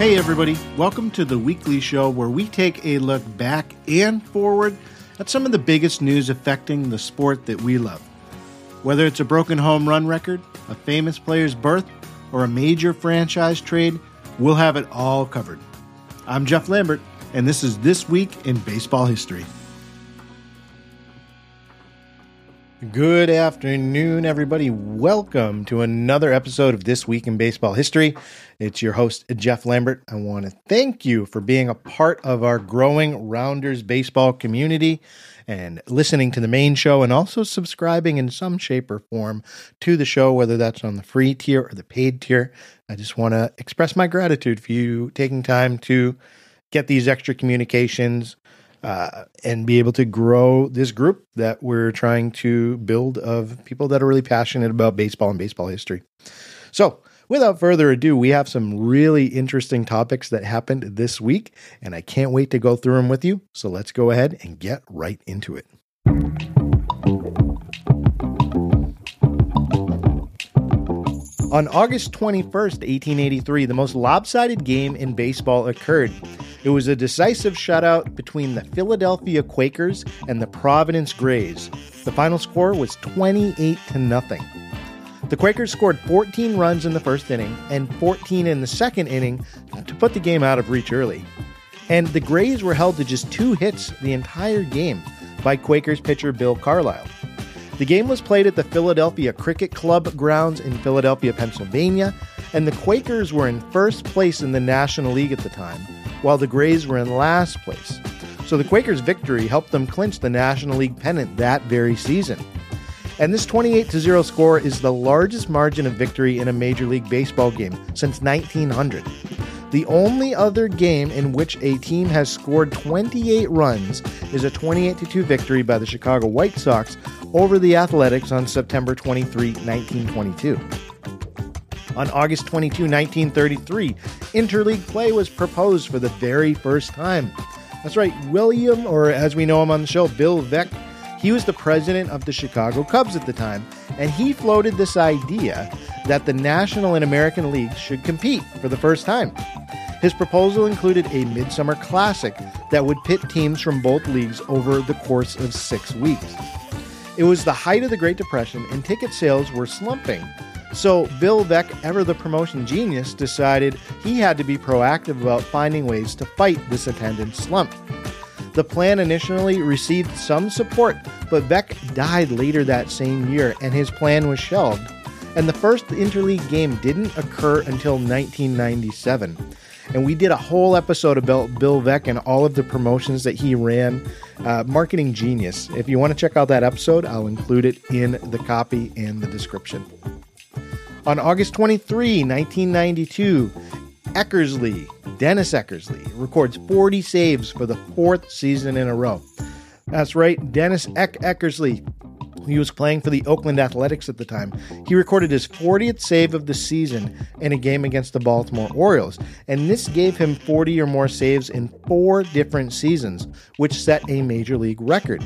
Hey, everybody, welcome to the weekly show where we take a look back and forward at some of the biggest news affecting the sport that we love. Whether it's a broken home run record, a famous player's birth, or a major franchise trade, we'll have it all covered. I'm Jeff Lambert, and this is This Week in Baseball History. Good afternoon, everybody. Welcome to another episode of This Week in Baseball History. It's your host, Jeff Lambert. I want to thank you for being a part of our growing Rounders baseball community and listening to the main show and also subscribing in some shape or form to the show, whether that's on the free tier or the paid tier. I just want to express my gratitude for you taking time to get these extra communications uh, and be able to grow this group that we're trying to build of people that are really passionate about baseball and baseball history. So, without further ado, we have some really interesting topics that happened this week, and I can't wait to go through them with you. So, let's go ahead and get right into it. On August 21st, 1883, the most lopsided game in baseball occurred. It was a decisive shutout between the Philadelphia Quakers and the Providence Grays. The final score was 28 to nothing. The Quakers scored 14 runs in the first inning and 14 in the second inning to put the game out of reach early. And the Grays were held to just two hits the entire game by Quakers pitcher Bill Carlisle. The game was played at the Philadelphia Cricket Club grounds in Philadelphia, Pennsylvania, and the Quakers were in first place in the National League at the time, while the Grays were in last place. So the Quakers' victory helped them clinch the National League pennant that very season. And this 28 0 score is the largest margin of victory in a Major League Baseball game since 1900. The only other game in which a team has scored 28 runs is a 28 2 victory by the Chicago White Sox over the Athletics on September 23, 1922. On August 22, 1933, interleague play was proposed for the very first time. That's right, William, or as we know him on the show, Bill Veeck, he was the president of the Chicago Cubs at the time, and he floated this idea that the National and American Leagues should compete for the first time. His proposal included a Midsummer Classic that would pit teams from both leagues over the course of six weeks. It was the height of the Great Depression, and ticket sales were slumping. So, Bill Veeck, ever the promotion genius, decided he had to be proactive about finding ways to fight this attendance slump. The plan initially received some support, but Veeck died later that same year and his plan was shelved. And the first interleague game didn't occur until 1997. And we did a whole episode about Bill Veeck and all of the promotions that he ran. Uh, marketing genius. If you want to check out that episode, I'll include it in the copy and the description. On August 23, 1992, Eckersley, Dennis Eckersley, records 40 saves for the fourth season in a row. That's right, Dennis Eck Eckersley. He was playing for the Oakland Athletics at the time. He recorded his 40th save of the season in a game against the Baltimore Orioles, and this gave him 40 or more saves in four different seasons, which set a major league record.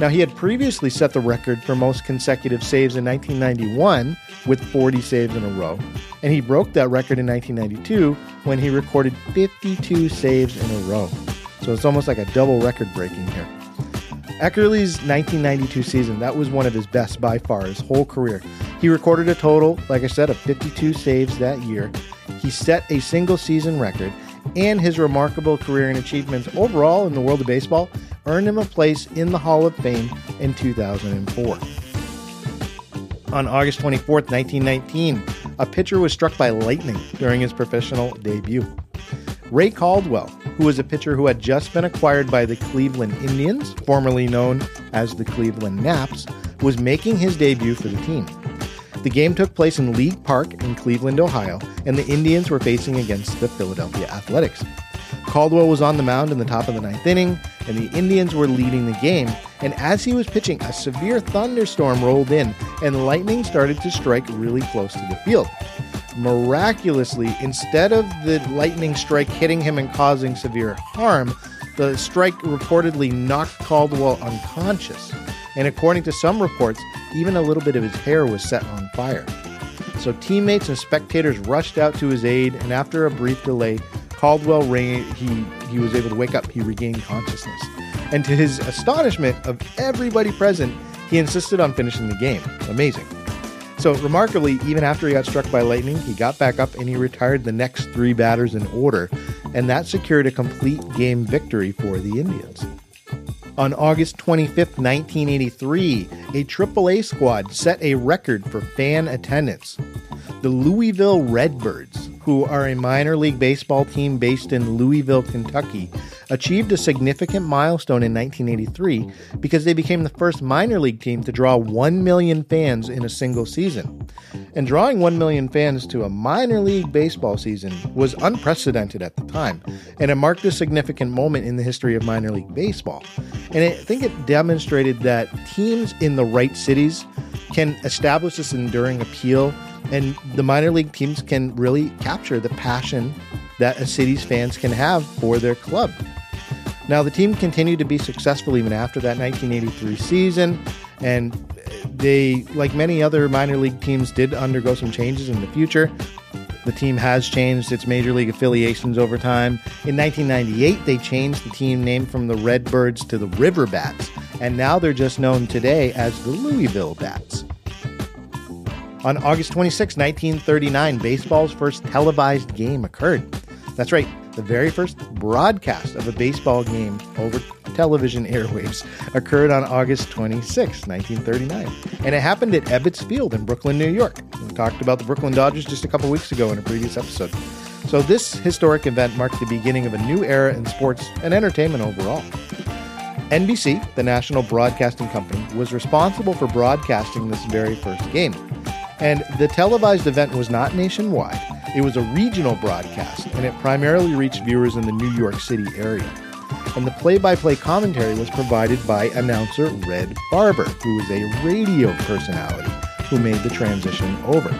Now, he had previously set the record for most consecutive saves in 1991 with 40 saves in a row, and he broke that record in 1992 when he recorded 52 saves in a row. So it's almost like a double record breaking here. Eckersley's 1992 season, that was one of his best by far his whole career. He recorded a total, like I said, of 52 saves that year. He set a single season record, and his remarkable career and achievements overall in the world of baseball earned him a place in the Hall of Fame in 2004. On August 24, 1919, a pitcher was struck by lightning during his professional debut. Ray Caldwell, who was a pitcher who had just been acquired by the Cleveland Indians, formerly known as the Cleveland Naps, was making his debut for the team. The game took place in League Park in Cleveland, Ohio, and the Indians were facing against the Philadelphia Athletics. Caldwell was on the mound in the top of the ninth inning, and the Indians were leading the game. And as he was pitching, a severe thunderstorm rolled in, and lightning started to strike really close to the field. Miraculously, instead of the lightning strike hitting him and causing severe harm, the strike reportedly knocked Caldwell unconscious. And according to some reports, even a little bit of his hair was set on fire. So teammates and spectators rushed out to his aid, and after a brief delay, Caldwell he, he was able to wake up. He regained consciousness. And to his astonishment of everybody present, he insisted on finishing the game. Amazing. So, remarkably, even after he got struck by lightning, he got back up and he retired the next three batters in order, and that secured a complete game victory for the Indians. On August 25, 1983, a AAA squad set a record for fan attendance. The Louisville Redbirds, who are a minor league baseball team based in Louisville, Kentucky, achieved a significant milestone in 1983 because they became the first minor league team to draw 1 million fans in a single season. And drawing 1 million fans to a minor league baseball season was unprecedented at the time, and it marked a significant moment in the history of minor league baseball. And I think it demonstrated that teams in the right cities can establish this enduring appeal and the minor league teams can really capture the passion that a city's fans can have for their club. Now, the team continued to be successful even after that 1983 season, and they, like many other minor league teams, did undergo some changes in the future. The team has changed its major league affiliations over time. In 1998, they changed the team name from the Redbirds to the River Bats, and now they're just known today as the Louisville Bats. On August 26, 1939, baseball's first televised game occurred. That's right, the very first broadcast of a baseball game over television airwaves occurred on August 26, 1939. And it happened at Ebbets Field in Brooklyn, New York. We talked about the Brooklyn Dodgers just a couple weeks ago in a previous episode. So, this historic event marked the beginning of a new era in sports and entertainment overall. NBC, the national broadcasting company, was responsible for broadcasting this very first game. And the televised event was not nationwide, it was a regional broadcast, and it primarily reached viewers in the New York City area. And the play by play commentary was provided by announcer Red Barber, who was a radio personality who made the transition over.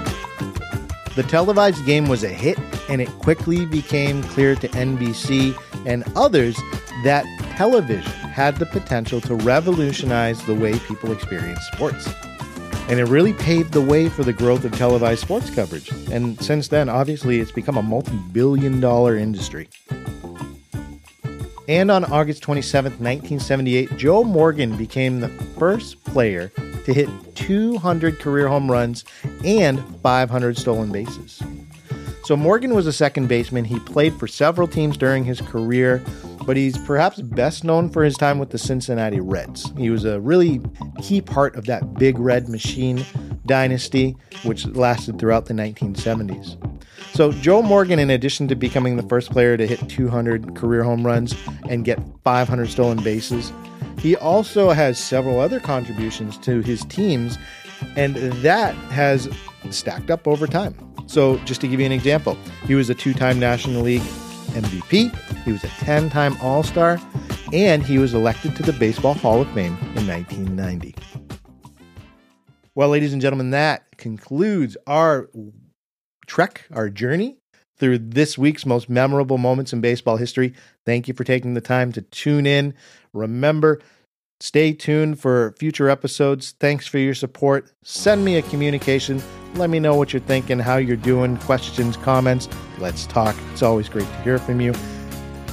The televised game was a hit, and it quickly became clear to NBC and others that television had the potential to revolutionize the way people experience sports and it really paved the way for the growth of televised sports coverage. And since then, obviously, it's become a multi billion dollar industry. And on August 27, 1978, Joe Morgan became the first player to hit 200 career home runs and 500 stolen bases. So Morgan was a second baseman. He played for several teams during his career, but he's perhaps best known for his time with the Cincinnati Reds. He was a really key part of that big red machine dynasty, which lasted throughout the 1970s. So, Joe Morgan, in addition to becoming the first player to hit 200 career home runs and get 500 stolen bases, he also has several other contributions to his teams, and that has stacked up over time. So, just to give you an example, he was a two time National League MVP, he was a 10 time All Star, and he was elected to the Baseball Hall of Fame in 1990. Well, ladies and gentlemen, that concludes our trek, our journey through this week's most memorable moments in baseball history. Thank you for taking the time to tune in. Remember, stay tuned for future episodes. Thanks for your support. Send me a communication let me know what you're thinking, how you're doing, questions, comments. Let's talk. It's always great to hear from you.